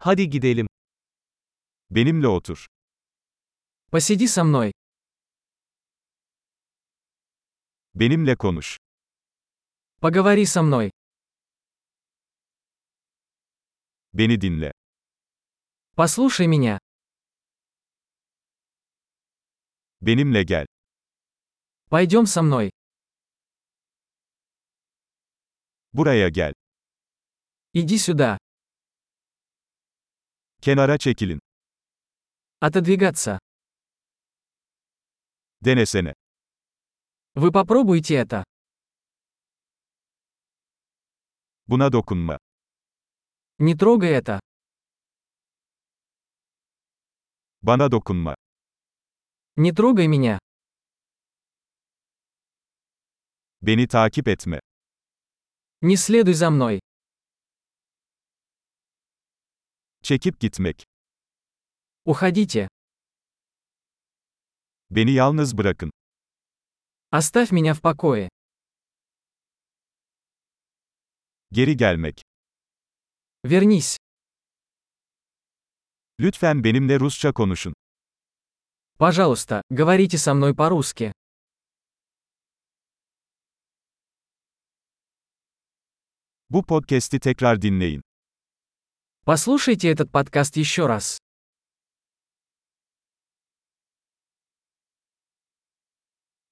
Hadi gidelim. Benimle otur. Посиди со мной. Benimle konuş. Поговори со мной. Beni dinle. Послушай меня. Benimle gel. Пойдем со мной. Buraya gel. Иди сюда. Kenara çekilin. Отодвигаться. Denesene. Вы попробуйте это. Buna dokunma. Не трогай это. Bana dokunma. Не трогай меня. Beni takip etme. Не следуй за мной. Çekip gitmek. Уходите. Beni yalnız bırakın. Оставь меня в покое. Geri gelmek. Вернись. Lütfen benimle Rusça konuşun. Пожалуйста, говорите со мной по-русски. Bu podcast'i tekrar dinleyin. Послушайте этот подкаст еще раз.